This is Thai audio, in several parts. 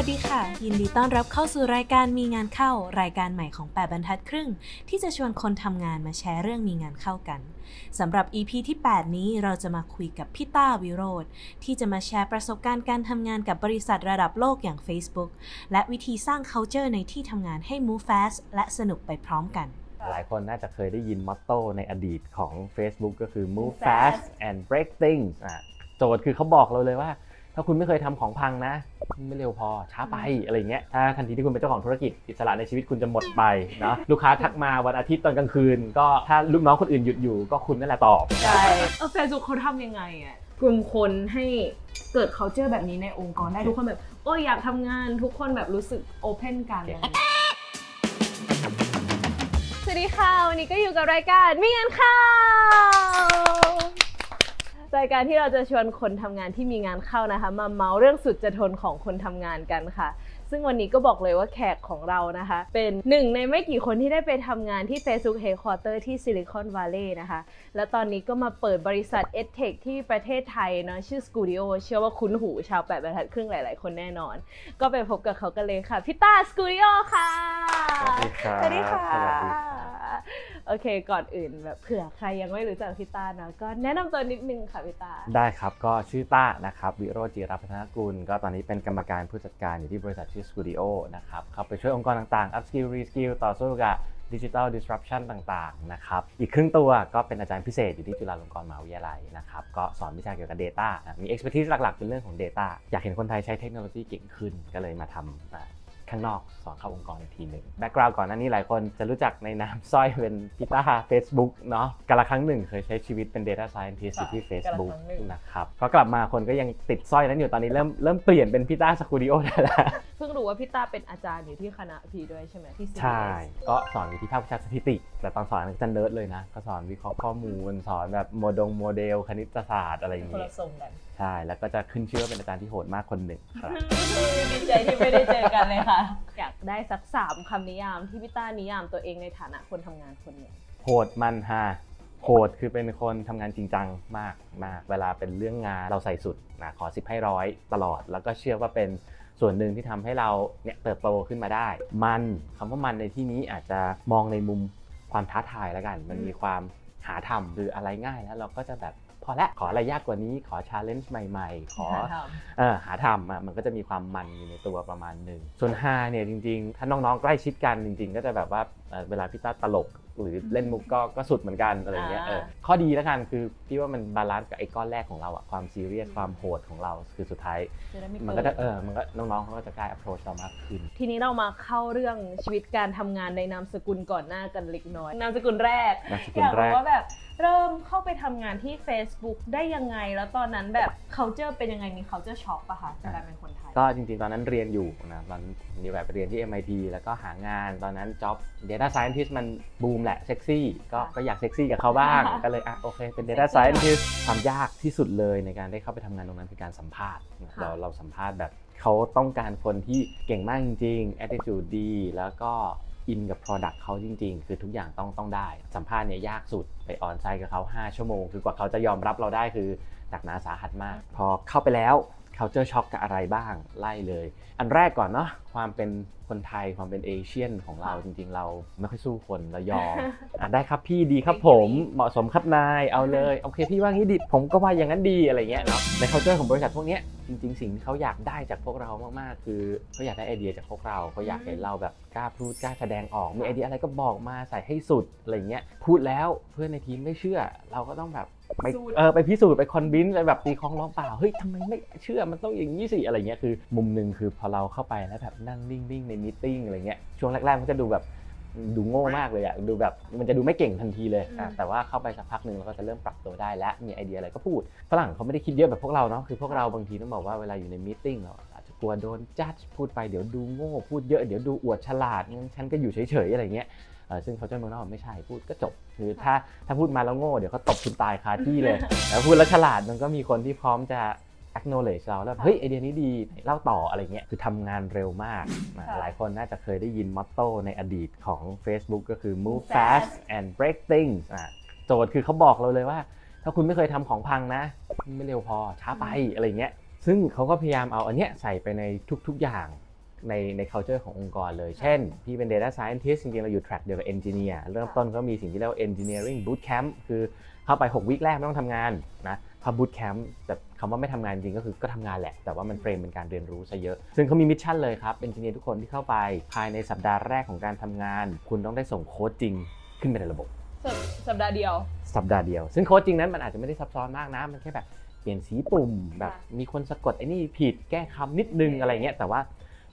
วัสดีค่ะ ยินดีต้อนรับเข้าสู่รายการมีงานเข้า รายการใหม่ของ8บรรทัดครึ่ง ที่จะชวนคนทำงานมาแชร์เรื่องมีงานเข้ากันสำหรับ EP ที่ 8 นี้เราจะมาคุยกับพี่ต้าวิโรธที่จะมาแชร์ประสบการณ์การทำงานกับบริษัทระดับโลกอย่าง Facebook และวิธีสร้าง culture ในที่ทำงานให้ move fast และสนุกไปพร้อมกันหลายคนน่าจะเคยได้ยินมอตโต้ในอดีตของ Facebook ก็คือ move fast and break things อะโจทย์คือเขาบอกเราเลยว่า ถ้าคุณไม่เคยทำของพังนะ ไม่เร็วพอช้าไปอะไรเงี้ยถ้าทันทีที่คุณเป็นเจ้าของธุรกิจอิสระในชีวิตคุณจะหมดไปนะลูกค้าทักมาวันอาทิตย์ตอนกลางคืน ก็ถ้าลูกน้องคนอื่นหยุดอยู่ก็คุณนั่นแหละตอบใช่เออเฟซบุ๊กเขาทำยังไงอะกลุ่มคนให้เกิด culture แบบนี้ในองค์กรได้ทุกคนแบบโอ้ยอยากทำงานทุกคนแบบรู้สึกโอเพนกันอะไรอย่างเงี้ยสวัสดีค่ะ วันนี้ก็อยู่กับรายการมีงานเข้า รายการที่เราจะชวนคนทำงานที่มีงานเข้านะคะ มาเมาเรื่องสุดจะทนของคนทำงานกันค่ะ ซึ่งวันนี้ก็บอกเลยว่าแขกของเรานะคะ เป็นหนึ่งในไม่กี่คนที่ได้ไปทำงานที่ Facebook Headquarter ที่ Silicon Valley นะคะ แล้วตอนนี้ก็มาเปิดบริษัท EdTech ที่ประเทศไทยเนาะชื่อ Studio เชื่อว่าคุ้นหูชาวแปดบรรทัดครึ่งหลาย ๆ คนแน่นอน ก็ไปพบกับเขากันเลยค่ะพี่ต้า Studio ค่ะสวัสดีครับสวัสดีค่ะสวัสดีครับโอเค ก่อนอื่นแบบเผื่อใครยังไม่รู้จักพี่ต้านะก็แนะนำตัวนิดนึงค่ะพี่ต้าได้ครับก็ชื่อต้านะครับวิโรจน์จิรพัฒนกุลก็ตอนนี้เป็นกรรมการผู้จัดการอยู่ที่บริษัทชื่อ Studio นะครับเข้าไปช่วยองค์กรต่างๆ upskill reskill ต่อสู้กับ digital disruption ต่างๆ นะครับ อีกครึ่งตัวก็เป็นอาจารย์พิเศษอยู่ที่จุฬาลงกรณ์มหาวิทยาลัยนะครับ ก็สอนวิชาเกี่ยวกับ Data มี expertise หลักๆ เป็นเรื่องของ Data อยากเห็นคนไทยใช้เทคโนโลยีเก่งขึ้น ก็เลยมาทำ ข้างนอกสอนเข้าองค์กรอีกทีหนึ่ง background ก่อนหน้านี้หลายคนจะรู้จักในนามสร้อยเป็นพิต้า Facebook เนาะกาลครั้งหนึ่งเคยใช้ชีวิตเป็น Data Scientist อยู่ที่ค่ะ Facebook กาลครั้งหนึ่งนะครับพอกลับมาคนก็ยังติดสร้อยนั้นอยู่ตอนนี้เริ่มเริ่มเปลี่ยนเป็นพิต้าสกูดิโอได้แล้วเพิ่งรู้ว่าพี่ต้าเป็นอาจารย์อยู่ที่คณะพี่ด้วยใช่ไหมที่ CBS ใช่ ก็สอนอยู่ที่ภาควิชาสถิติ แต่ตอนสอนจะเนิร์ดเลยนะ ก็สอนวิเคราะห์ข้อมูล สอนแบบโมดงโมเดล คณิตศาสตร์อะไรอย่างคนเงี้ละยทรงกันใช่ แล้วก็จะขึ้นชื่อว่าเป็นอาจารย์ที่โหดมากคนหนึ่งครับดีใจที่ไม่ได้เจอกันเลยค่ะอยากได้สักสามคำนิยามที่พี่ต้านิยามตัวเองในฐานะคนทำงานคนหนึ่งโหดมันฮาโหดคือเป็นคนทำงานจริงจังมากมากเวลาเป็นเรื่องงานเราใส่สุดนะขอ10ให้ร้อยตลอด แล้วก็เชื่อว่าเป็นส่วนหนึ่งที่ทำให้เราเนี่ยเติบโตขึ้นมาได้ มันคำว่ามันในที่นี้อาจจะมองในมุมความท้าทายแล้วกัน มันมีความหาทำคืออะไรง่ายแล้วเราก็จะแบบ อละขออะไรยากกว่านี้ขอ challenge ใหม่ ๆ ขอเออหาทำอะมันก็จะมีความมันอยู่ในตัวประมาณหนึ่งส่วนฮาเนี่ยจริงๆ ถ้าน้องๆใกล้ชิดกันจริง ๆ ก็จะแบบว่าเอ่อเวลาพี่ต้าตลกหรือเล่นมุกก็ก็สุดเหมือนกันอะไรเงี้ยเออข้อดีแล้วกันคือพี่ว่ามัน balance กับไอ้ก้อนแรกของเราอะความซีเรียสความโหดของเราคือสุดท้ายจะได้ไม่มันเกิก็นจะเออมันก็น้องๆเขาก็จะกล้า approach เรามากขึ้น ทีนี้เรามาเข้าเรื่องชีวิตการทำงานในนามสกุลก่อนหน้ากันเล็กน้อยนามสกุลแรกนามสกุอลยากแรรู้กว่าแบบ เริ่มเข้าไปทำงานที่ Facebook ได้ยังไง แล้วตอนนั้นแบบ culture เป็นยังไงมี culture shock ปะคะการเป็นคนไทย ก็จริงๆ ตอนนั้นเรียนอยู่นะตอนนี้แบบเรียนที่ MIT แล้วก็หางานตอนนั้นจ็อบ Data Scientist มันบูมแหละเซ็กซี่ก็ค่ะก็อยากเซ็กซี่กับเขาบ้าง ก็เลยอะโอเคเป็น Data Scientist ความยากที่สุดเลยในการได้เข้าไปทำงานตรงนั้นคือการสัมภาษณ์นะเราเราสัมภาษณ์แบบเขาต้องการคนที่เก่งมากจริงๆ attitude ดี แล้วก็ อินกับ Product เขาจริง ๆ คือทุกอย่างต้องต้องได้ สัมภาษณ์เนี่ยยากสุดไปออนไซต์กับเขา5 ชั่วโมง คือกว่าเขาจะยอมรับเราได้คือหนักหนาสาหัสมาก พอเข้าไปแล้ว culture shock กับอะไรบ้างไล่เลย อันแรกก่อนเนาะความเป็นคนไทยความเป็นเอเชียนของเราค่ะจริง ๆ เราไม่ค่อยสู้คนเรายอมอะได้ครับพี่ดีครับผมเหมาะสมครับนายเอาเลยโอเคพี่ว่างี้ดิผมก็ว่าอย่างนั้นดีอะไรเงี้ยเนาะใน culture ของบริษัทพวกเนี้ยจริง ๆ สิ่งที่เขาอยากได้จากพวกเรามากๆ คือเขาอยากได้ไอเดียจากพวกเราเขาอยากเห็นเราแบบกล้าพูดกล้าแสดงออกมีไอเดียอะไรก็บอกมาใส่ให้สุดอะไรเงี้ยพูดแล้วเพื่อนในทีมไม่เชื่อ เราก็ต้องแบบ ไปสู้เออไปพิสูจน์ไป convince ไปแบบตีคล้องร้องเปล่าเฮ้ยทำไมไม่เชื่อมันต้องอย่างนี้สิอะไรเงี้ยคือ มุมหนึ่งคือพอเราเข้าไปแล้วแบบนั่งนิ่งๆใน meeting อะไรเงี้ยช่วงแรกๆมันจะดูแบบดูโง่มากเลยอะดูแบบมันจะดูไม่เก่งทันทีเลยอะอืมแต่ว่าเข้าไปสักพักหนึ่งเราก็จะเริ่มปรับตัวได้และมีไอเดียอะไรก็พูดฝรั่งเขาไม่ได้คิดเยอะแบบพวกเราเนาะคือพวกเราบางทีต้องบอกว่าเวลาอยู่ในมีตติ้งเราอาจจะกลัวโดนจัดพูดไปเดี๋ยวดูโง่พูดเยอะเดี๋ยวดูอวดฉลาดงั้นฉันก็อยู่เฉยๆอะไรเงี้ยเออ ซึ่งเขาจะเมืองนอกไม่ใช่พูดก็จบคือถ้าถ้าพูดมาแล้วโง่เดี๋ยวเขาตบคุณตายคาที่เลยแล้วพูดแล้วฉลาดมันก็มีคนที่พร้อมจะ acknowledge เราแล้วแบบเฮ้ยไอเดียนี้ดีไหนเล่าต่ออะไรเงี้ยคือทำงานเร็วมากนะค่ะหลายคนน่าจะเคยได้ยินมอตโต้ในอดีตของ Facebook ก็คือ move Move fast fast and break things อะโจทย์คือเขาบอกเราเลยว่า ถ้าคุณไม่เคยทำของพังนะ ไม่เร็วพอช้าไปอะไรเงี้ยซึ่งเขาก็พยายามเอาอันเนี้ยใส่ไปในทุกๆอย่าง ในใน culture ขององค์กรเลย เช่น พี่เป็น data scientist จริงๆ เราอยู่ track เดียวกับ engineer เริ่มต้นก็มีสิ่งที่เรียกว่า engineering bootcamp คือเข้าไป 6 week แรกไม่ต้องทำงานนะพอ bootcamp แต่คำว่าไม่ทำงานจริงก็คือก็ทำงานแหละ แต่ว่ามัน frame เป็นการเรียนรู้ซะเยอะ ซึ่งเขามี mission เลยครับ engineer ทุกคนที่เข้าไปภายในสัปดาห์แรกของการทำงาน คุณต้องได้ส่งโค้ดจริงขึ้นไปในระบบ สัปสัปดาห์เดียว สัปดาห์เดียว ซึ่งโค้ดจริงนั้นมันอาจจะไม่ได้ซับซ้อนมากนะ มันแค่แบบเปลี่ยนสีปุ่มแบบมีคนสะกดไอ้นี่ผิดแก้คำนิดนึงอะไรเงี้ยแต่ว่า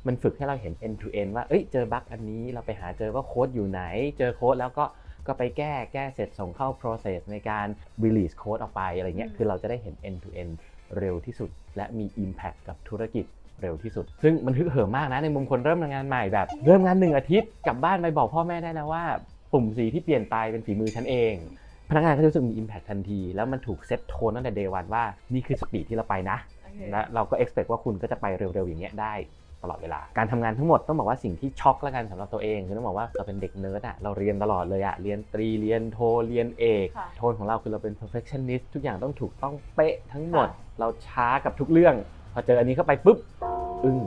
มันฝึกให้เราเห็น end to end ว่าเอ้ยเจอบั๊กอันนี้เราไปหาเจอว่าโค้ดอยู่ไหน เจอโค้ดแล้วก็ก็ไปแก้แก้เสร็จส่งเข้า process ในการ release โค้ดออกไปอะไรเงี้ยคือเราจะได้เห็น end to end เร็วที่สุด และมี impact กับธุรกิจเร็วที่สุด ซึ่งมันฮึกเหิมมากนะในมุมคนเริ่มทำงานใหม่แบบ เริ่มงานหนึ่งอาทิตย์กลับบ้านไปบอกพ่อแม่ได้นะว่าปุ่มสีที่เปลี่ยนไปเป็นฝีมือฉันเอง พนักงานก็จะรู้สึกมี impact ทันที แล้วมันถูก set tone ตั้งแต่ day one ว่านี่คือ speed ที่เราไปนะ และเราก็ expect ว่าคุณก็จะไปเร็วๆอย่างเงี้ยได้ ตลอดเวลา การทำงานทั้งหมดต้องบอกว่าสิ่งที่ช็อกแล้วกันสำหรับตัวเองคือต้องบอกว่าเราเป็นเด็กเนิร์ดอะเราเรียนตลอดเลยอะเรียนตรีเรียนโทเรียนเอกค่ะโทนของเราคือเราเป็น perfectionist ทุกอย่างต้องถูกต้องเป๊ะทั้งหมด เราช้ากับทุกเรื่อง พอเจออันนี้เข้าไปปุ๊บอึ้ง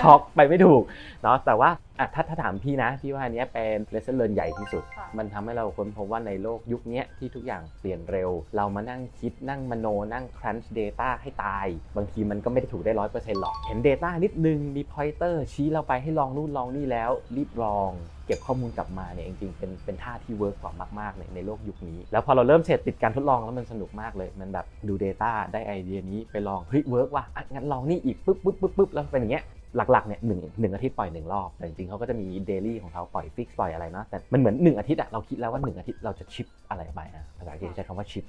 ช็อกไปไม่ถูกเนาะแต่ว่าอะถ้าถ้าถามพี่นะพี่ว่าอันเนี้ยเป็น lesson learn ใหญ่ที่สุด ค่ะ มันทำให้เราค้นพบว่าในโลกยุคเนี้ยที่ทุกอย่างเปลี่ยนเร็ว เรามานั่งคิดนั่งมโนนั่ง crunch data ให้ตาย บางทีมันก็ไม่ได้ถูกได้ร้อยเปอร์เซ็นต์หรอก เห็น data นิดนึงมี pointer ชี้เราไปให้ลองนู่นลองนี่แล้ว รีบลอง เก็บข้อมูลกลับมาเนี่ยจริงๆเป็นเป็นท่าที่ work กว่ามากๆในในโลกยุคนี้ แล้วพอเราเริ่มเสร็จติดการทดลองแล้วมันสนุกมากเลยมันแบบดู Data ได้ไอเดียนี้ไปลองเฮ้ย work ว่ะอะงั้นลองนี่อีกปุ๊บปุ๊บปุ๊บปุ๊บแล้วเป็นอย่างเงี้ย หลักๆเนี่ยหนึ่งหนึ่งอาทิตย์ปล่อยหนึ่งรอบ แต่จริงๆเขาก็จะมี daily ของเขาปล่อย fix ปล่อยอะไรนะแต่มันเหมือนหนึ่งอาทิตย์อะเราคิดแล้วว่าหนึ่งอาทิตย์เราจะ ship อะไรไปนะภาษาอังกฤษใช้คำว่า ship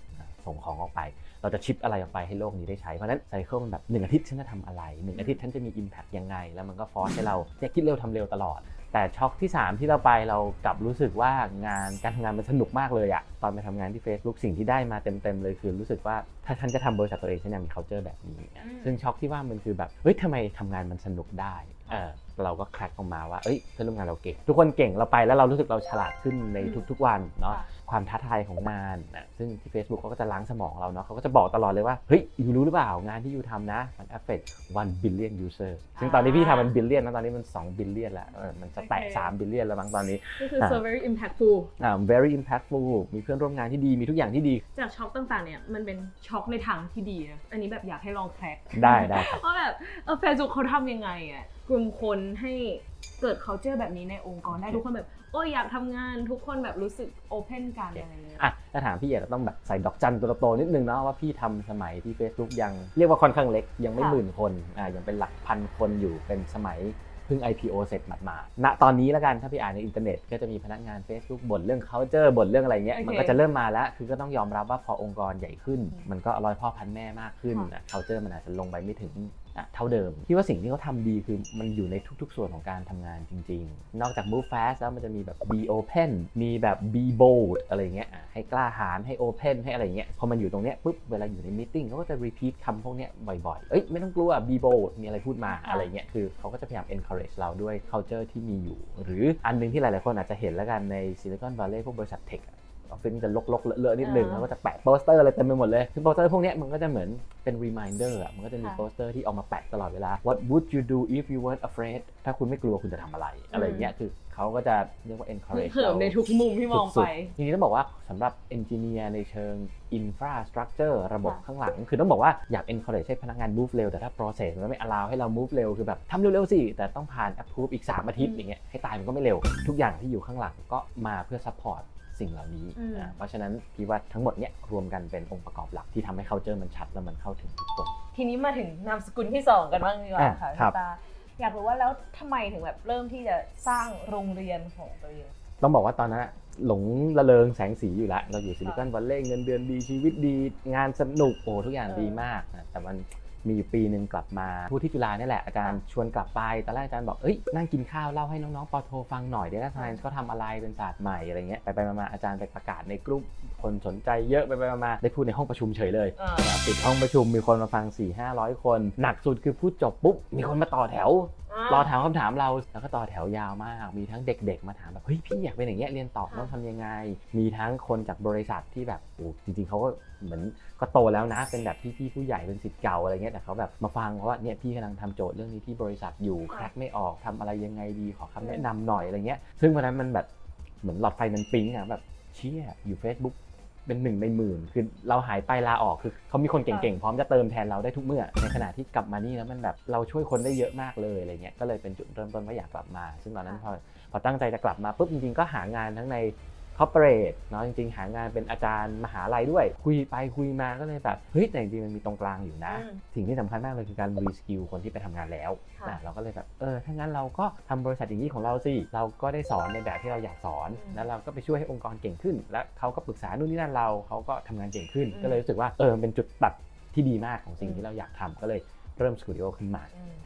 ส่งของออกไป เราจะ ship อะไรออกไปให้โลกนี้ได้ใช้ เพราะฉะนั้น cycle มันแบบหนึ่งอาทิตย์ฉันจะทำอะไรหนึ่งอาทิตย์ฉันจะมี Impact ยังไง แล้วมันก็ force ให้เราเนี่ยคิดเร็วทำเร็วตลอด แต่ช็อคที่ 3 ที่เราไปเรากลับรู้สึกว่างานการทำงานมันสนุกมากเลยอะตอนไปทำงานที่ Facebook สิ่งที่ได้มาเต็มๆเลยคือรู้สึกว่าถ้าฉันจะทำบริษัทตัวเองฉันอยากมี culture แบบนี้อืมซึ่งช็อคที่ว่ามันคือแบบเฮ้ยทำไมทำงานมันสนุกได้ เออเราก็แคร็กออกมาว่าเอ้ยเพื่อนร่วมงานเราเก่งทุกคนเก่งเราไปแล้วเรารู้สึกเราฉลาดขึ้นในทุกๆวันเนาะค่ะความท้าทายของงานนะซึ่งที่ Facebook เขาก็จะล้างสมองเราเนาะเขาก็จะบอกตลอดเลยว่าเฮ้ยยูรู้หรือเปล่างานที่ยูทำนะ มัน affect 1 billion user ซึ่งตอนนี้พี่ทำมัน billion นะตอนนี้มัน 2 billion แล้วเออมันจะแตะโอเค3 billion แล้วมั้งตอนนี้ก็คืออ่า so very impactful อ่า very impactful มีเพื่อนร่วมงานที่ดีมีทุกอย่างที่ดี จากช็อคต่างๆเนี่ยมันเป็นช็อคในทางที่ดีนะอันนี้แบบอยากให้ลองแคร็กได้ได้ครับว่าแบบเออเฟซบุ๊กเขาทำยังไงอะ กลุ่มคนให้เกิด culture แบบนี้ในองค์กรได้ทุกคนแบบ โอ้ยอยากทำงานทุกคนแบบรู้สึก open กันอะไรอย่างเงี้ย อะถ้าถามพี่เอกก็ต้องแบบใส่ดอกจันตัวโตๆนิดนึงเนาะว่าพี่ทำสมัยที่ Facebook ยังเรียกว่าค่อนข้างเล็กยังไม่ค่ะ หมื่นคนอ่ายังเป็นหลักพันคนอยู่เป็นสมัยเพิ่ง IPO เสร็จหมาดๆณตอนนี้แล้วกันถ้าพี่อ่านในอินเทอร์เน็ตก็จะมีพนักงาน Facebook บ่นเรื่อง culture บ่นเรื่องอะไรเงี้ยโอเคมันก็จะเริ่มมาแล้ว คือก็ต้องยอมรับว่าพอองค์กรใหญ่ขึ้น อืมมันก็ร้อยพ่อพันแม่มากขึ้นค่ะนะ culture มันอาจจะลงไปไม่ถึงอะ เท่าเดิมพี่ว่าสิ่งที่เขาทำดีคือมันอยู่ในทุกๆ ส่วนของการทำงานจริง ๆ นอกจาก move fast แล้วมันจะมีแบบ be open มีแบบ be bold อะไรเงี้ยอะให้กล้าหาญให้ open ให้อะไรเงี้ยพอมันอยู่ตรงเนี้ยปุ๊บเวลาอยู่ใน meeting เขาก็จะ repeat คำพวกเนี้ยบ่อยๆเอ้ยไม่ต้องกลัว be bold มีอะไรพูดมาค่ะอะไรเงี้ยคือเขาก็จะพยายาม encourage เราด้วย culture ที่มีอยู่ หรืออันหนึงที่หลายๆคนอาจจะเห็นแล้วกันใน Silicon Valley พวกบริษัทเทค อะออฟฟิศมันจะรกๆเลอะๆนิดนึงอ่าแล้วก็จะแปะโปสเตอร์อะไรเต็มไปหมดเลยคือโปสเตอร์พวกเนี้ยมันก็จะเหมือนเป็น reminder อะมันก็จะมีค่ะโปสเตอร์ที่ออกมาแปะตลอดเวลา what would you do if you weren't afraid ถ้าคุณไม่กลัวคุณจะทำอะไรอะไรเงี้ยคือเขาก็จะเรียกว่าคือ encourage เราในทุกมุมที่มองไป เข้มสุไปดๆทีนี้ต้องบอกว่าสำหรับ engineer ในเชิง infrastructure ระบบค่ะข้างหลัง คือต้องบอกว่าอยาก encourage ให้พนักงาน move เร็ว แต่ถ้า process มันไม่ allow ให้เรา move เร็ว คือแบบทำเร็วๆสิ แต่ต้องผ่าน approve อีก 3 อาทิตย์อย่างเงี้ยให้ตายมันก็ไม่เร็ว ทุกอย่างที่อยู่ข้างหลังก็มาเพื่อ support สิ่งเหล่านี้อืมอ่าเพราะฉะนั้นพี่ว่าทั้งหมดเนี้ยรวมกันเป็นองค์ประกอบหลักที่ทำให้ culture มันชัดแล้วมันเข้าถึงทุกคน ทีนี้มาถึงนามสกุลที่สองกันบ้างดีกว่าอะค่ะครับพี่ตาอยากรู้ว่าแล้วทำไมถึงแบบเริ่มที่จะสร้างโรงเรียนของตัวเองต้องบอกว่าตอนนั้นอะหลงระเริงแสงสีอยู่แล้วเราอยู่ซิลิคอนวัลเลย์เงินเดือนดีชีวิตดีงานสนุกโอ้ทุกอย่างเออดีมากนะแต่มัน มีอยู่ปีหนึ่งกลับมาผู้ที่จุฬาเนี่ยแหละอาจารย์ชวนกลับไปตอนแรกอาจารย์บอกเอ้ยนั่งกินข้าวเล่าให้น้องๆปอโทฟังหน่อย Data Science เขาทำอะไรเป็นศาสตร์ใหม่อะไรเงี้ยไปไปๆมาๆอาจารย์ไปประกาศในกลุ่มคนสนใจเยอะไปไปๆมาๆได้พูดในห้องประชุมเฉยเลยอ่าปิดห้องประชุมมีคนมาฟัง4 5 0 0 คน หนักสุดคือพูดจบปุ๊บมีคนมาต่อแถว รอถามคำถามเราแล้วก็ต่อแถวยาวมาก มีทั้งเด็ก ๆ มาถามแบบเฮ้ยพี่อยากเป็นอย่างเงี้ยเรียนต่อต้องทำยังไง มีทั้งคนจากบริษัทที่แบบโอ้จริงๆเขาก็เหมือนก็โตแล้วนะเป็นแบบพี่ๆผู้ใหญ่เป็นสิทธิ์เก่าอะไรเงี้ยแต่เขาแบบมาฟังว่าเนี่ยพี่กำลังทำโจทย์เรื่องนี้ที่บริษัทอยู่แคร็กไม่ออกทำอะไรยังไงดีขอคำแนะนำหน่อยอะไรเงี้ย ซึ่งวันนั้นมันแบบเหมือนหลอดไฟมันปิ๊งอะแบบเชี่ยอยู่ Facebook เป็นหนึ่งในหมื่นคือเราหายไปลาออกคือเขามีคนเก่งๆ พร้อมจะเติมแทนเราได้ทุกเมื่อ ในขณะที่กลับมานี่แล้วมันแบบเราช่วยคนได้เยอะมากเลยอะไรเงี้ยก็เลยเป็นจุดเริ่มต้นว่าอยากกลับมา ซึ่งตอนนั้นพอพอตั้งใจจะกลับมาปุ๊บจริงๆก็หางานทั้งใน corporate เนาะจริงๆ หางานเป็นอาจารย์มหาลัยด้วย คุยไปคุยมาก็เลยแบบเฮ้ยแต่จริงๆมันมีตรงกลางอยู่นะอืมสิ่งที่สำคัญมากเลยคือการ reskill คนที่ไปทำงานแล้วค่ะนะเราก็เลยแบบเออถ้างั้นเราก็ทำบริษัทอย่างนี้ของเราสิเราก็ได้สอนในแบบที่เราอยากสอนอืมแล้วเราก็ไปช่วยให้องค์กรเก่งขึ้น และเขาก็ปรึกษานู่นนี่นั่นเราเขาก็ทำงานเก่งขึ้นอืมก็เลยรู้สึกว่าเออมันเป็นจุดตัดที่ดีมากของสิ่งอืมที่เราอยากทำก็เลย เริ่ม Skooldio ขึ้นมา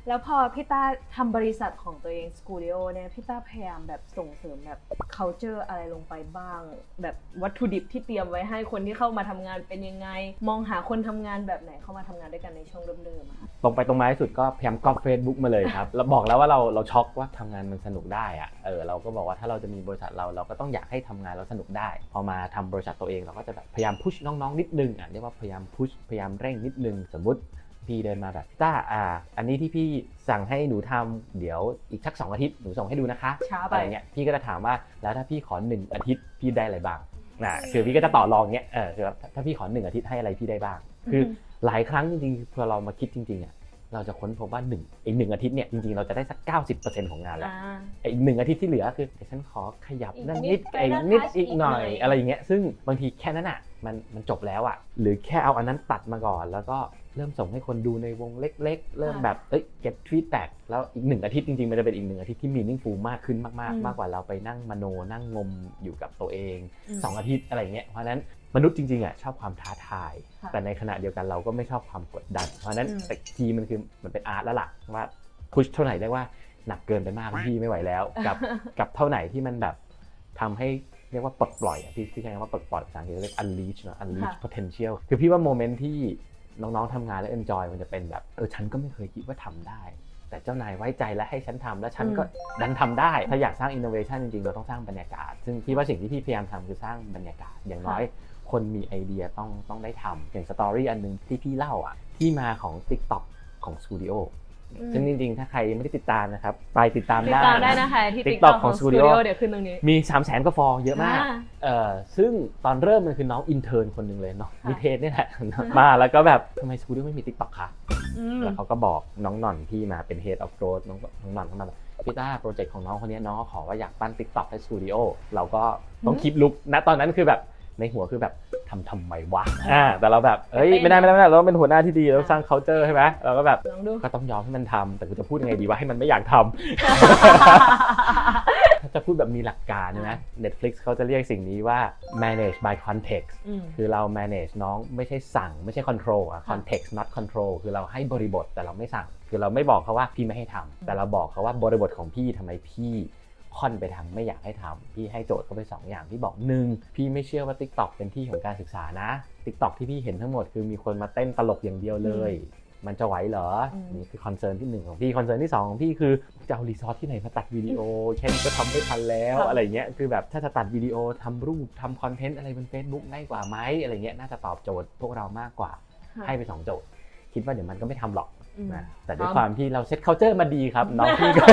แล้วพอพี่ต้าทำบริษัทของตัวเอง Skooldio เนี่ยพี่ต้าพยายามแบบส่งเสริมแบบ culture อะไรลงไปบ้าง แบบวัตถุดิบที่เตรียมไว้ให้คนที่เข้ามาทำงานเป็นยังไง มองหาคนทำงานแบบไหนเข้ามาทำงานด้วยกันในช่วงเริ่มๆอะค่ะตรงไปตรงมาที่สุดก็พยายามก๊อปเฟซบุ๊กมาเลยครับเราบอกแล้วว่าเราเราช็อกว่าทำงานมันสนุกได้อะเออเราก็บอกว่าถ้าเราจะมีบริษัทเราเราก็ต้องอยากให้ทำงานเราสนุกได้ พอมาทำบริษัทตัวเองเราก็จะแบบพยายาม push น้องๆนิดนึงอะเรียกว่าพยายาม push พยายามเร่งนิดนึงสมมติ พี่เดินมาแบบพี่ต้าอ่า อันนี้ที่พี่สั่งให้หนูทำเดี๋ยวอีกสักสองอาทิตย์หนูส่งให้ดูนะคะช้าไป อะไรเงี้ยพี่ก็จะถามว่าแล้วถ้าพี่ขอหนึ่งอาทิตย์พี่ได้อะไรบ้างนะคือพี่ก็จะต่อรองเงี้ยเออคือแบบถ้าพี่ขอหนึ่งอาทิตย์ให้อะไรพี่ได้บ้าง คือหลายครั้งจริงๆพอเรามาคิดจริงๆอะเราจะค้นพบว่าหนึ่งอีกหนึ่งอาทิตย์เนี่ยจริงๆเราจะได้สัก 90%ของงานแล้ว อ่า ไอ้อีกหนึ่งอาทิตย์ที่เหลือคือเดี๋ยวฉันขอขยับอีกนั่นนินิดดไปไอ้นั่นนิด touch อีกหน่อยอีกหน่อย อะไรอย่างเงี้ยซึ่งบางทีแค่นั้นอะมันมันจบแล้วอะหรือแค่เอาอันนั้นตัดมาก่อน แล้วก็ เริ่มส่งให้คนดูในวงเล็ก ๆ เริ่มแบบเอ้ย get feedback แล้วอีกหนึ่งอาทิตย์จริงๆ มันจะเป็นอีกหนึ่งอาทิตย์ที่ meaningful มากขึ้นมากอืมๆมากกว่าเราไปนั่งมโนนั่งงมอยู่กับตัวเองอืมสองอาทิตย์อะไรอย่างเงี้ยเพราะฉะนั้นมนุษย์จริงๆอะชอบความท้าทายค่ะแต่ในขณะเดียวกันเราก็ไม่ชอบความกดดัน เพราะฉะนั้นอืมแต่คีย์มันคือมันเป็นอาร์ตแล้วล่ะว่าพุชเท่าไหร่ได้ว่าหนักเกินไปมากพี่ไม่ไหวแล้ว กับกับเท่าไหร่ที่มันแบบทำให้เรียกว่าปลดปล่อยอะพี่พี่ใช้คำว่าปลดปล่อยภาษาอังกฤษเรียก unleash เนอะ unleash ค่ะ potential คือพี่ว่า moment ที่ น้องๆทำงานและ enjoy มันจะเป็นแบบเออฉันก็ไม่เคยคิดว่าทำได้ แต่เจ้านายไว้ใจและให้ฉันทำแล้วฉันก็ดันทำได้ ถ้าอยากสร้าง innovation จริงๆ เราต้องสร้างบรรยากาศ ซึ่งพี่ว่าสิ่งที่พี่พยายามทำคือสร้างบรรยากาศ อย่างน้อยคนมีไอเดียต้องต้องได้ทำอย่าง story อันหนึ่งที่พี่เล่าอะที่มาของ TikTok ของ Skooldio อืม ซึ่งจริงๆ ถ้าใครยังไม่ได้ติดตามนะครับ ไปติดตามติดได้ตามได้นะคะที่ TikTok TikTok ของ ของ Skooldio Skooldio เดี๋ยวขึ้นตรงนี้ มี3 0 0แสนกว่าฟองเยอะมากอ่าเออซึ่งตอนเริ่มมันคือน้อง intern คนหนึ่งเลยเนาะค่ะนิเทศเนี่ยแหละมาแล้วก็แบบทำไม Skooldio ไม่มี TikTok คะอืมแล้วเขาก็บอกน้องหน่อนที่มาเป็น Head of Growth น้องน้องหน่อนเข้ามาแบบพี่ต้าโปรเจกต์ของน้องคนนี้น้องขอว่าอยากปั้น TikTok ให้ Skooldio เราก็ต้อง keep look ณตอนนั้นคือแบบ ในหัวคือแบบทำทำไมวะอ่าแต่เราแบบเอ้ยไม่ได้ไม่ได้ไม่ได้เราต้องเป็นหัวหน้าที่ดีเราต้องสร้าง culture ใช่ไหมเราก็แบบลองดูก็ต้องยอมให้มันทำแต่กูจะพูดยังไงดีว่าให้มันไม่อยากทำถ้าจะพูดแบบมีหลักการนะ Netflix เขาจะเรียกสิ่งนี้ว่า manage by context อืมคือเรา manage น้องไม่ใช่สั่ง ไม่ใช่ control อะค่ะ context not control คือเราให้บริบทแต่เราไม่สั่ง คือเราไม่บอกเขาว่าพี่ไม่ให้ทำแต่เราบอกเขาว่าบริบทของพี่ทำไมพี่ ค่อนไปทางไม่อยากให้ทำพี่ให้โจทย์เขาไปสองอย่างพี่บอกหนึ่งพี่ไม่เชื่อว่า TikTok เป็นที่ของการศึกษานะ TikTok ที่พี่เห็นทั้งหมดคือมีคนมาเต้นตลกอย่างเดียวเลย มันจะไหวเหรออืมนี่คือ concern ที่หนึ่งของพี่ concern ที่สองของพี่คือจะเอา resource ที่ไหนมาตัดวิดีโอแค่นี้ก็ทำไม่ทันแล้วค่ะอะไรเงี้ยคือแบบถ้าจะตัดวิดีโอทำรูปทำคอนเทนต์อะไรบน Facebook ง่ายกว่าไหมอะไรเงี้ยน่าจะตอบโจทย์พวกเรามากกว่าค่ะให้ไปสองโจทย์ คิดว่าเดี๋ยวมันก็ไม่ทำหรอกอืมนะแต่ด้วยครับความที่เรา set culture มาดีครับ น้องพี่ก็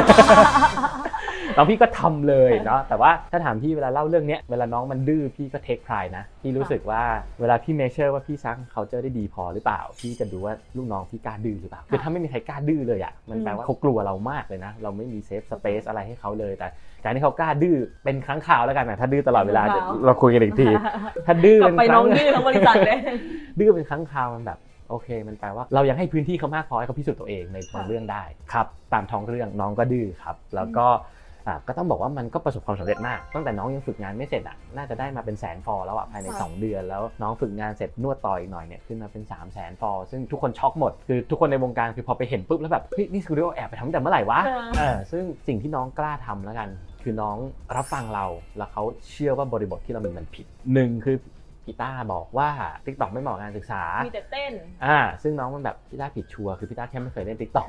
น้องพี่ก็ทำเลยเนาะแต่ว่าถ้าถามพี่เวลาเล่าเรื่องเนี้ยเวลาน้องมันดื้อพี่ก็ take pride นะพี่รู้สึกว่าเวลาพี่ measure ว่าพี่สร้าง culture ได้ดีพอหรือเปล่า พี่จะดูว่าลูกน้องพี่กล้าดื้อหรือเปล่าคือถ้าไม่มีใครกล้าดื้อเลยอะมันแปลว่าเขากลัวเรามากเลยนะ เราไม่มี safe space อะไรให้เขาเลยแต่การที่เขากล้าดื้อเป็นครั้งคราวแล้วกันนะถ้าดื้อตลอดเวลาครั้งคราวเดี๋ยวเราคุยกันอีกที ถ้าดื้อกลับเป็นไปคน้รั้องงดื้อทั้งบริษัทเลยดื้อเป็นครั้งคราวมันแบบโอเค มันแปลว่าเรายังให้พื้นที่เขามากพอให้เขาพิสูจน์ตัวเองในบางค่ะเรื่องได้ครับ ตามท้องเรื่องน้องก็ดื้อครับ แล้วก็อะ ก็ต้องบอกว่ามันก็ประสบความสำเร็จมาก ตั้งแต่น้องยังฝึกงานไม่เสร็จอะน่าจะได้มาเป็นแสน follow แล้วอะภายในค่ะ2เดือน แล้วน้องฝึกงานเสร็จนวดต่ออีกหน่อยเนี่ยขึ้นมาเป็น 3 0 0แสน follow ซึ่งทุกคนช็อกหมด คือทุกคนในวงการคือพอไปเห็นปุ๊บแล้วแบบเฮ้ยนี่ Skooldio แอบไปทำตั้งแต่เมื่อไหร่วะค่ะเออซึ่งสิ่งที่น้องกล้าทำแล้วกัน คือน้องรับฟังเราแล้วเขาเชื่อว่าบริบทที่เรามีมันผิดหนึ่งคือ พี่ต้าบอกว่า TikTok ไม่เหมาะกับการศึกษา มีแต่เต้น อ่า ซึ่งน้องมันแบบพี่ต้าผิดชัวร์คือพี่ต้าแค่ไม่เคยเล่น TikTok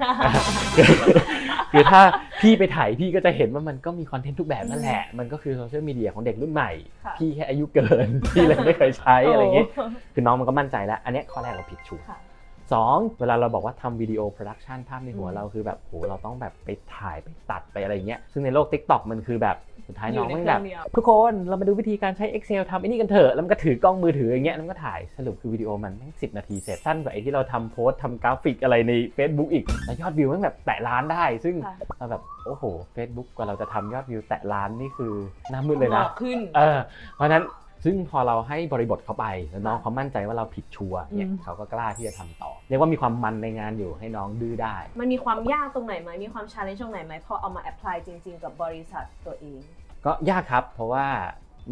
คือถ้าพี่ไปถ่ายพี่ก็จะเห็นว่ามันก็มีคอนเทนต์ทุกแบบนั่นแหละ มันก็คือโซเชียลมีเดียของเด็กรุ่นใหม่ค่ะพี่แค่อายุเกิน พี่เลยไม่เคยใช้อะไรอย่างงี้ คือน้องมันก็มั่นใจแล้ว อันเนี้ยข้อแรกเราผิดชัวร์ค่ะสองเวลาเราบอกว่าทำวิดีโอ production ภาพในหัวอืมเราคือแบบโหเราต้องแบบไปถ่ายไปตัดไปอะไรเงี้ยซึ่งในโลก Tik t o อกมันคือแบบ สุดท้ายน้องอยู่ในมันแบบเครื่องเดียวทุกคนเรามาดูวิธีการใช้ Excel ทำไอ้นี่กันเถอะแล้วมันก็ถือกล้องมือถืออย่างเงี้ยแล้วมันก็ถ่ายสรุปคือวิดีโอมันแม่งสินาทีเสร็จสั้นกว่าไอ้ที่เราทำโพสต์ทำกราฟิกอะไรใน Facebook อีกแล้วยอดวิวมันแบบแตะล้านได้ ซึ่งค่ะเราแบบโอ้โห Facebook กว่าเราจะทำยอดวิวแตะล้านนี่คือหน้ามืดเลยนะหอกขึ้นเออเพราะฉะนั้นซึ่งพอเราให้บริบทเขาไปแล้วน้องเขามั่นใจว่าเราผิดชัวร์เนี่ยอืมเขาก็กล้าที่จะทำต่อ เรียกว่ามีความมันในงานอยู่ให้น้องดื้อได้ มันมีความยากตรงไหนไหมมีความ challenge ตรงไหนไหมพอเอามา apply จริง ๆ กับบริษัทตัวเอง ก็ยากครับ เพราะว่า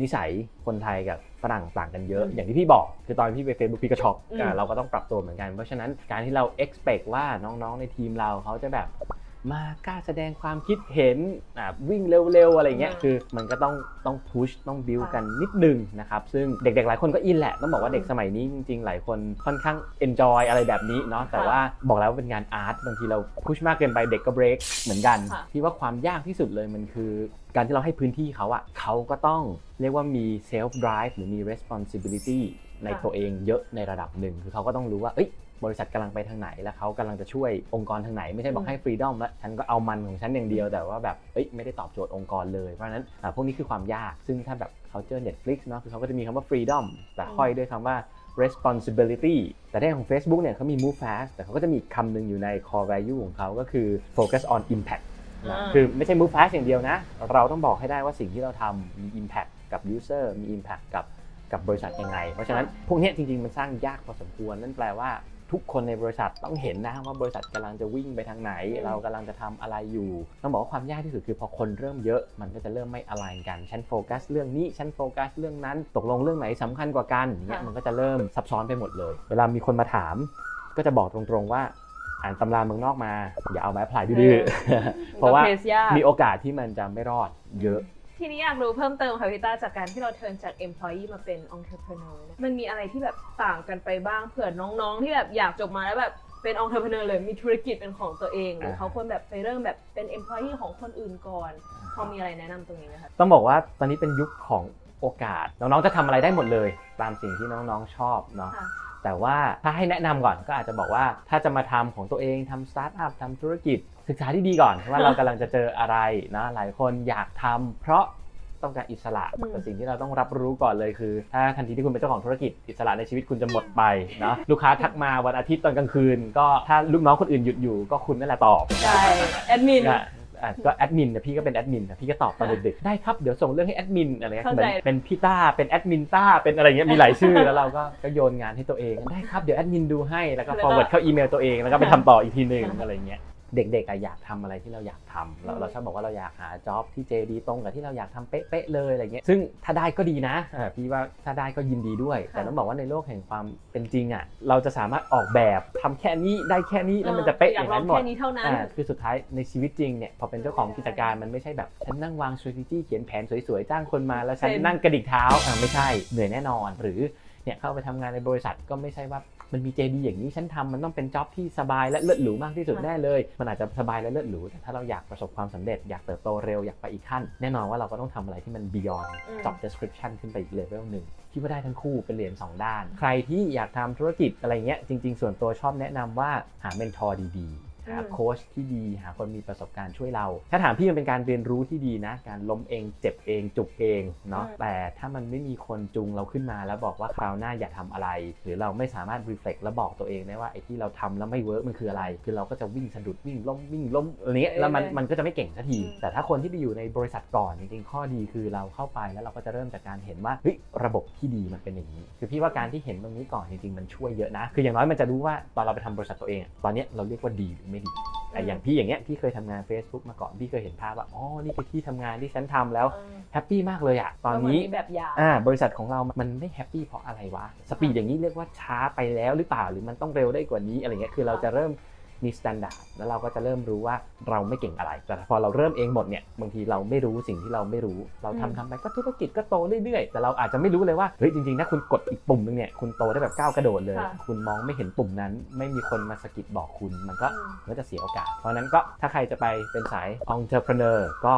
นิสัยคนไทยกับฝรั่งต่างกันเยอะอืมอย่างที่พี่บอก คือตอนพี่ไป Facebook พี่ก็ช็อกอืมอ่าเราก็ต้องปรับตัวเหมือนกัน เพราะฉะนั้นการที่เรา expect ว่าน้องๆในทีมเราเขาจะแบบมากล้าแสดงความคิดเห็นอ่าวิ่งเร็วๆอะไรเงี้ยคือมันก็ต้องต้อง push ต้อง build กันนิดนึงนะครับ ซึ่งเด็กๆหลายคนก็อินแหละ ต้องบอกว่าเด็กสมัยนี้จริงๆ หลายคนค่อนข้าง enjoy อะไรแบบนี้เนาะแต่ว่าบอกแล้วว่าเป็นงานอาร์ตบางทีเราพุชมากเกินไปเด็กก็เบรกเหมือนกันค่ะพี่ว่าความยากที่สุดเลยมันคือ การที่เราให้พื้นที่เขาอะเขาก็ต้องเรียกว่ามี self drive หรือมี responsibility ในค่ะตัวเองเยอะในระดับหนึ่งคือเขาก็ต้องรู้ว่าเอ้ยบริษัทกำลังไปทางไหน แล้วเขากำลังจะช่วยองค์กรทางไหน ไม่ใช่บอกให้ freedom แล้วฉันก็เอามันของฉันอย่างเดียวแต่ว่าแบบเอ้ยไม่ได้ตอบโจทย์องค์กรเลยเพราะฉะนั้นอ่าพวกนี้คือความยากซึ่งถ้าแบบเขาเจอ Netflix เนาะคือเขาก็จะมีคำว่า freedom แต่ห้อยด้วยคำว่า responsibility แต่ในของ Facebook เนี่ยเขามี move fast แต่เขาก็จะมีอีกคำหนึ่งอยู่ใน core value ของเขาก็คือ focus on impact นะอ่า คือไม่ใช่ move fast อย่างเดียวนะ เราต้องบอกให้ได้ว่าสิ่งที่เราทำมี impact กับ user มี impact กับกับบริษัทยังไง เพราะฉะนั้นพวกเนี้ยจริง ๆ มันสร้างยากพอสมควร นั่นแปลว่าทุกคนในบริษัทต้องเห็นนะว่าบริษัทกำลังจะวิ่งไปทางไหนอืมเรากำลังจะทำอะไรอยู่ต้องบอกว่าความยากที่สุดคือพอคนเริ่มเยอะมันก็จะเริ่มไม่อะไรกันฉันโฟกัสเรื่องนี้ฉันโฟกัสเรื่องนั้น ตกลงเรื่องไหนสำคัญกว่ากันอย่างเงี้ยมันก็จะเริ่มซับซ้อนไปหมดเลย เวลามีคนมาถาม ก็จะบอกตรงๆว่า อ่านตำราเมืองนอกมา อย่าเอามาแอพพลายดื้อๆเพราะว่าก็ face ยากมีโอกาสที่มันจะไม่รอดเยอะ ทีนี้อยากรู้เพิ่มเติมค่ะพี่ต้าจากการที่เราเทิร์นจาก employee มาเป็น entrepreneur เนี่ยมันมีอะไรที่แบบต่างกันไปบ้างเผื่อน้องๆ ที่แบบอยากจบมาแล้วแบบเป็น entrepreneur เลยมีธุรกิจเป็นของตัวเองหรืออ่าเขาควรแบบไปเริ่มแบบเป็น employee ของคนอื่นก่อนพอมีอะไรแนะนำตรงนี้ไหมคะต้องบอกว่าตอนนี้เป็นยุคของ โอกาส น้องๆจะทำอะไรได้หมดเลย ตามสิ่งที่น้องๆชอบเนาะค่ะแต่ว่าถ้าให้แนะนำก่อนก็อาจจะบอกว่าถ้าจะมาทำของตัวเองทำสตาร์ทอัพทำธุรกิจ ศึกษาที่ดีก่อนว่าเรากำลังจะเจออะไรนะหลายคนอยากทำเพราะต้องการอิสระอืมแต่สิ่งที่เราต้องรับรู้ก่อนเลยคือ ถ้าทันทีที่คุณเป็นเจ้าของธุรกิจอิสระในชีวิตคุณจะหมดไปเนาะลูกค้าทักมาวันอาทิตย์ตอนกลางคืน ก็ถ้าลูกน้องคนอื่นหยุดอยู่ก็คุณนั่นแหละตอบใช่แอดมิน ก็อะก็แอดมินนะพี่ก็เป็นแอดมินนะพี่ก็ตอบตอนดึกๆได้ครับเดี๋ยวส่งเรื่องให้แอดมินอะไรเงี้ยเข้าใจ เหมือนเป็นพี่ต้าเป็นแอดมินต้าเป็นอะไรเงี้ยมีหลายชื่อแล้วเราก็ก็โยนงานให้ตัวเองได้ครับเดี๋ยวแอดมินดูให้แล้วก็ forward เข้าอีเมลตัวเองแล้วก็ไปทำต่ออีกทีหนึ่งอะไรเงี้ย เด็กๆอะอยากทำอะไรที่เราอยากทำเราอืมเราชอบบอกว่าเราอยากหาจ็อบที่เจดีตรงกับที่เราอยากทำเป๊ะๆเลยอะไรเงี้ยซึ่งถ้าได้ก็ดีนะอ่าพี่ว่าถ้าได้ก็ยินดีด้วย แต่ต้องบอกว่าในโลกแห่งความเป็นจริงอะเราจะสามารถออกแบบทำแค่นี้ได้แค่นี้แล้วมันจะเป๊ะอยอากย่างลอนั้งนหมดแค่นี้เท่านั้นอ่าคือสุดท้ายในชีวิตจริงเนี่ยพอเป็นเจ้าของกิจการมันไม่ใช่แบบฉันนั่งวาง strategy เขียนแผนสวยๆจ้างคนมาแล้วฉันเซ็นนั่งกระดิกเท้าอ่าไม่ใช่เหนื่อยแน่นอน หรือเนี่ยเข้าไปทำงานในบริษัทก็ไม่ใช่ว่า มันมี JD อย่างนี้ฉันทำมันต้องเป็นจ็อบที่สบายและเลิศหรูมากที่สุดแน่เลย มันอาจจะสบายและเลิศหรูแต่ถ้าเราอยากประสบความสำเร็จอยากเติบโตเร็วอยากไปอีกขั้น แน่นอนว่าเราก็ต้องทำอะไรที่มัน beyond อืม job description ขึ้นไปอีกเลเวลหนึ่งคิดว่าได้ทั้งคู่เป็นเหรียญสองด้าน ใครที่อยากทำธุรกิจอะไรเงี้ยจริง ๆ ส่วนตัวชอบแนะนำว่าหาเมนทอร์ดีๆ หาอืมโค้ชที่ดี หาคนมีประสบการณ์ช่วยเรา ถ้าถามพี่มันเป็นการเรียนรู้ที่ดีนะ การล้มเองเจ็บเองจุกเองเนาะอืมแต่ถ้ามันไม่มีคนจูงเราขึ้นมา แล้วบอกว่าคราวหน้าอย่าทำอะไร หรือเราไม่สามารถ reflect แล้วบอกตัวเองได้ว่าไอ้ที่เราทำแล้วไม่ work มันคืออะไร คือเราก็จะวิ่งสะดุดวิ่งล้มวิ่งล้มอะไรเงี้ยแล้วมันมันก็จะไม่เก่งสักที แต่ถ้าคนที่ไปอยู่ในบริษัทก่อนจริงๆข้อดีคือเราเข้าไปแล้วเราก็จะเริ่มจากการเห็นว่าเฮ้ยระบบที่ดีมันเป็นอย่างนี้ คือพี่ว่าการที่เห็นตรงนี้ก่อนจริงๆมันช่วยเยอะนะ คืออย่างน้อยมันจะรู้ว่าตอนเราไปทำบริษัทตัวเองอะตอนเนี้ยเราเรียกว่าดีหรือไม่ดีแต่อย่างพี่อย่างเงี้ยพี่เคยทำงาน Facebook มาก่อนพี่เคยเห็นภาพว่าอ๋อนี่คือที่ทำงานที่ฉันทำแล้วเออ happy มากเลยอะตอนก็เหมืนี้มีแบบอย่างอ่าบริษัทของเรามันไม่ happy เพราะอะไรวะ speed อย่างนี้เรียกว่าช้าไปแล้วหรือเปล่าหรือมันต้องเร็วได้กว่านี้อะไรเงี้ยคือเราจะเริ่ม มี standard แล้วเราก็จะเริ่มรู้ว่าเราไม่เก่งอะไร แต่พอเราเริ่มเองหมดเนี่ยบางทีเราไม่รู้สิ่งที่เราไม่รู้ เราทำทำไปก็ธุรกิจก็โตเรื่อยๆ แต่เราอาจจะไม่รู้เลยว่าเฮ้ยจริงๆถ้าคุณกดอีกปุ่มนึงเนี่ยคุณโตได้แบบก้าวกระโดดเลยค่ะคุณมองไม่เห็นปุ่มนั้น ไม่มีคนมาสะกิดบอกคุณมันก็อืมมันก็จะเสียโอกาส เพราะฉะนั้นก็ถ้าใครจะไปเป็นสาย entrepreneur ก็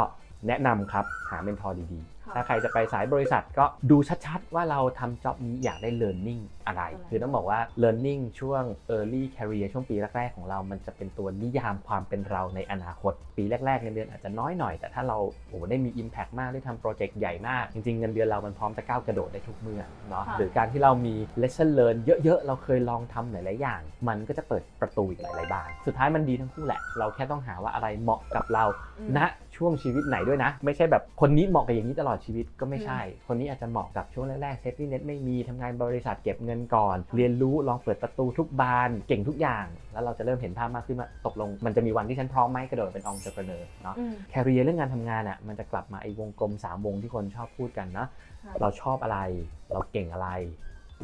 แนะนำครับหา mentor ดีๆค่ะ ถ้าใครจะไปสายบริษัทก็ดูชัดๆ ว่าเราทำ job นี้อยากได้ learning อะไรอะไร คือต้องบอกว่า learning ช่วง early career ช่วงปีแรกๆ ของเรา มันจะเป็นตัวนิยามความเป็นเราในอนาคต ปีแรกๆเงินเดือนอาจจะน้อยหน่อย แต่ถ้าเราโอ้โหได้มี impact มากได้ทำโปรเจกต์ใหญ่มาก จริงๆ เงินเดือนเรามันพร้อมจะก้าวกระโดดได้ทุกเมื่อเนาะค่ะหรือการที่เรามี lesson learn เยอะๆ เราเคยลองทำหลายๆอย่าง มันก็จะเปิดประตูอีกหลายๆบาน สุดท้ายมันดีทั้งคู่แหละ เราแค่ต้องหาว่าอะไรเหมาะกับเราอืมณ ช่วงชีวิตไหนด้วยนะ ไม่ใช่แบบคนนี้เหมาะกับอย่างนี้ตลอดชีวิตก็ไม่ใช่ คนนี้อาจจะเหมาะกับช่วงแรกๆ safety net ไม่มีทำงานบริษัทเก็บเงินก่อน เรียนรู้ลองเปิดประตูทุกบานเก่งทุกอย่าง แล้วเราจะเริ่มเห็นภาพมากขึ้นว่าตกลง มันจะมีวันที่ฉันพร้อมไหมกระโดดเป็น entrepreneur เนาะอืม career เรื่องงานทำงานอะมันจะกลับมาไอ้วงกลม3วงที่คนชอบพูดกันนะค่ะเราชอบอะไรเราเก่งอะไร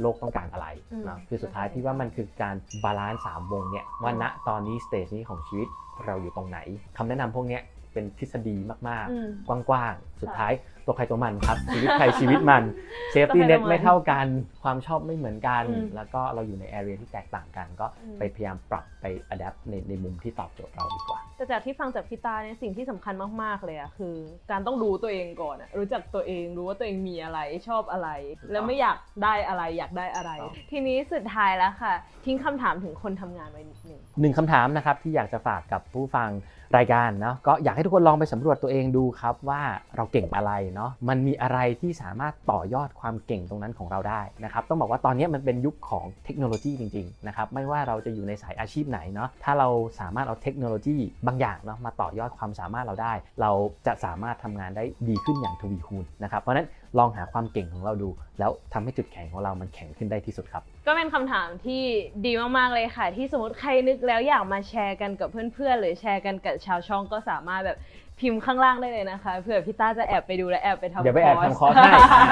โลกต้องการอะไรอืมเนาะคือสุดท้ายที่ว่ามันคือการ balance สามวงเนี่ยว่าณตอนนี้ stage นี้ของชีวิตเราอยู่ตรงไหนคำแนะนำพวกเนี้ย เป็นทฤษฎีมากอืมๆกว้างๆ สุดท้ายตัวใครตัวมันครับ ชีวิตใครชีวิตมัน safety net ตัวใครตัวมันไม่เท่ากันความชอบไม่เหมือนกันอืมแล้วก็เราอยู่ใน area ที่แตกต่างกัน ก็อืมไปพยายามปรับไป adapt ในในมุมที่ตอบโจทย์เราดีกว่า แต่จากที่ฟังจากพี่ต้าเนี่ยสิ่งที่สำคัญมาก ๆ เลยอะคือ การต้องรู้ตัวเองก่อนอะรู้จักตัวเองรู้ว่าตัวเองมีอะไรชอบอะไรถูกต้องแล้วไม่อยากได้อะไรอยากได้อะไรถูกต้องทีนี้สุดท้ายแล้วค่ะ ทิ้งคำถามถึงคนทำงานไว้นิดนึงหนึ่งคำถามนะครับที่อยากจะฝากกับผู้ฟังรายการเนาะก็อยากให้ทุกคนลองไปสำรวจตัวเองดูครับว่าเราเก่งอะไรเนาะมันมีอะไรที่สามารถต่อยอดความเก่งตรงนั้นของเราได้นะครับต้องบอกว่าตอนนี้มันเป็นยุคของเทคโนโลยีจริงๆนะครับไม่ว่าเราจะอยู่ในสายอาชีพไหนเนาะถ้าเราสามารถเอาเทคโนโลยีบางอย่างเนาะมาต่อยอดความสามารถเราได้ เราจะสามารถทำงานได้ดีขึ้นอย่างทวีคูณนะครับเพราะฉะนั้น ลองหาความเก่งของเราดู แล้วทำให้จุดแข็งของเรามันแข็งขึ้นได้ที่สุดครับ ก็เป็นคำถามที่ดีมากๆเลยค่ะ ที่สมมติใครนึกแล้วอยากมาแชร์กันกับเพื่อนๆหรือแชร์กันกับชาวช่องก็สามารถแบบพิมพ์ข้างล่างได้เลยนะคะเผื่อพี่ต้าจะแอบไปดูและแอบไปทำเดี๋ยวไปแอบทำคอร์ส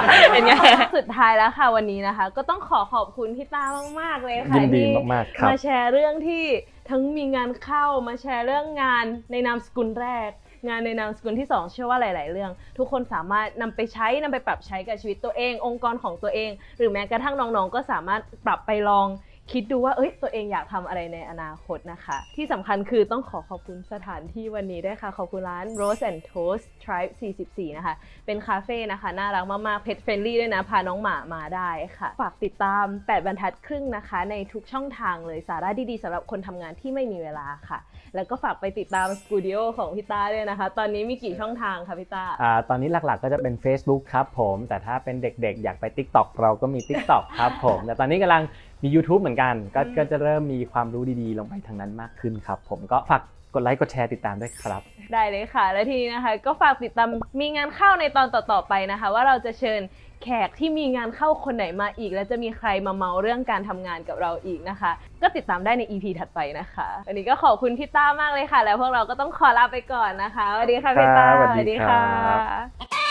ให้เป็นไงสุดท้ายแล้วค่ะวันนี้นะคะ ก็ต้องขอขอบคุณพี่ต้ามาก ๆ เลยค่ะยินดีที่มากๆครับมาแชร์เรื่องที่ทั้งมีงานเข้ามาแชร์เรื่องงานในนามสกุลแรก งานในนามสกุลที่ 2 เชื่อว่าหลาย ๆ เรื่อง ทุกคนสามารถนำไปใช้นำไปปรับใช้กับชีวิตตัวเอง องค์กรของตัวเอง หรือแม้กระทั่งน้อง ๆ ก็สามารถปรับไปลอง คิดดูว่าเอ้ยตัวเองอยากทำอะไรในอนาคตนะคะ ที่สำคัญคือต้องขอขอบคุณสถานที่วันนี้ด้วยค่ะ ขอบคุณร้าน Rose and Toast Tribe 44 นะคะ เป็นคาเฟ่นะคะ น่ารักมาก ๆ เพ t เฟรนลี่ด้วยนะ พาน้องหมามาได้ค่ะ ฝากติดตาม 8 บรรทัดครึ่งนะคะ ในทุกช่องทางเลยสาระดี ๆสำหรับคนทำงานที่ไม่มีเวลาค่ะ แล้วก็ฝากไปติดตามสตูดิโอของพี่ต้าด้วยนะคะ ตอนนี้มีกี่ช่องทางคะพี่ต้าอ่าตอนนี้หลักๆ ก็จะเป็น Facebook ครับผม แต่ถ้าเป็นเด็กๆ อยากไป TikTok เราก็มี TikTok ครับผมแต่ตอนนี้กำลัง มี YouTube เหมือนกันก็อืม ก็จะเริ่มมีความรู้ดีๆ ลงไปทางนั้นมากขึ้นครับ ผมก็ฝากกดไลค์กดแชร์ติดตามด้วยครับ ได้เลยค่ะ และทีนี้นะคะ ก็ฝากติดตามมีงานเข้าในตอนต่อๆไปนะคะ ว่าเราจะเชิญแขกที่มีงานเข้าคนไหนมาอีก และจะมีใครมาเมาเรื่องการทำงานกับเราอีกนะคะ ก็ติดตามได้ใน EP ถัดไปนะคะวันนี้ก็ขอบคุณพี่ต้ามากเลยค่ะ แล้วพวกเราก็ต้องขอลาไปก่อนนะคะสวัสดีค่ะพี่ต้าครับสวัสดีครับค่ะ